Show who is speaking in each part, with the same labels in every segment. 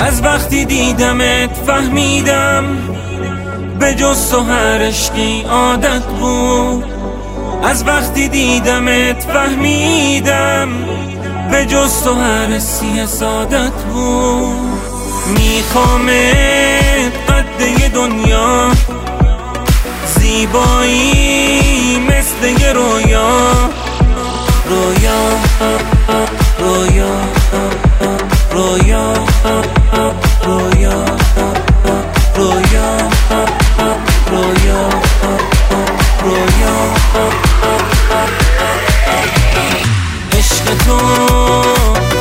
Speaker 1: از وقتی دیدمت فهمیدم به جز تو هر عشقی عادت بود. از وقتی دیدمت فهمیدم به جز تو هر سی سعادت بود. میخوامت قد دنیا زیبایی مثل یه رویا. رویا رویا رویا رویا رویا رویا رویا. عشق تو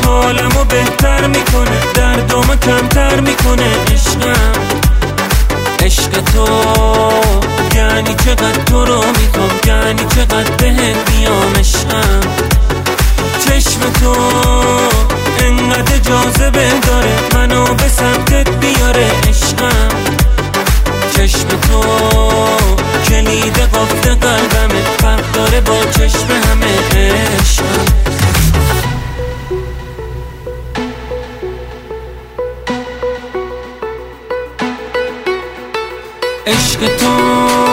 Speaker 1: حالمو بهتر می‌کنه دردمو کمتر می‌کنه عشقم. عشق تو یعنی چقدر تو رو می‌خوام؟ یعنی چقدر بهت میام عشقم چشم تو انقدر جاذبه داره منو به سمتت بیاره عشقم. چشم تو کلید قفل قلبمه فرق داره با چشم همه عشقم. عشق تو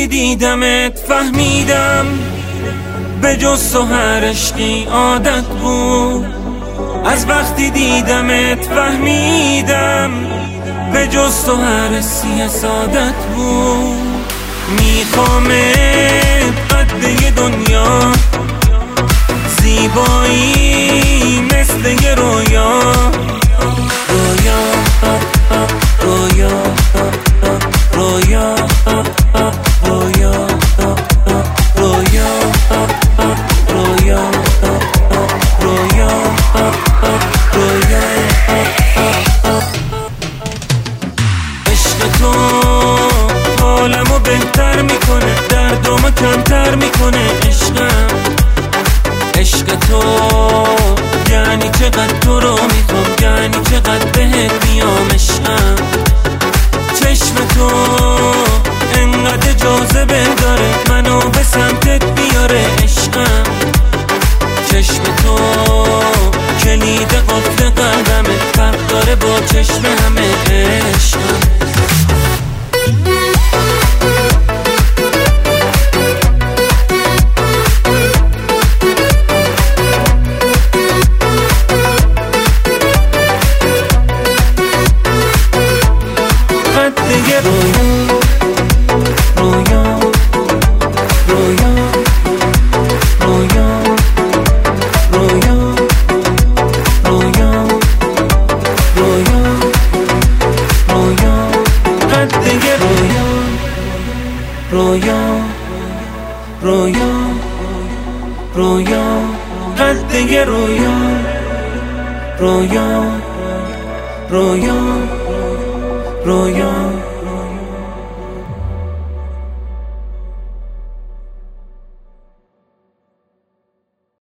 Speaker 1: وقتی دیدمت فهمیدم به جز تو هر عشقی عادت بود. از وقتی دیدمت فهمیدم به جز تو هر سی سادت بود. میخوامت قده دنیا زیبایی مثل یه رویا رویا. تو. حالمو بهتر می‌کنه دردمو کمتر می‌کنه. عشقم عشق تو. یعنی چقدر تو رو می‌خوام یعنی چقدر بهت میام عشقم. چشم تو انقدر جاذبه داره منو به سمتت بیاره عشقم. چشم تو کلید قفل قلبمه فرق داره با چشم همه. قده رویا رویا رویا رویا رویا رویا رویا رویا قده رویا رویا رویا رویا قده رویا رویا رویا رویان.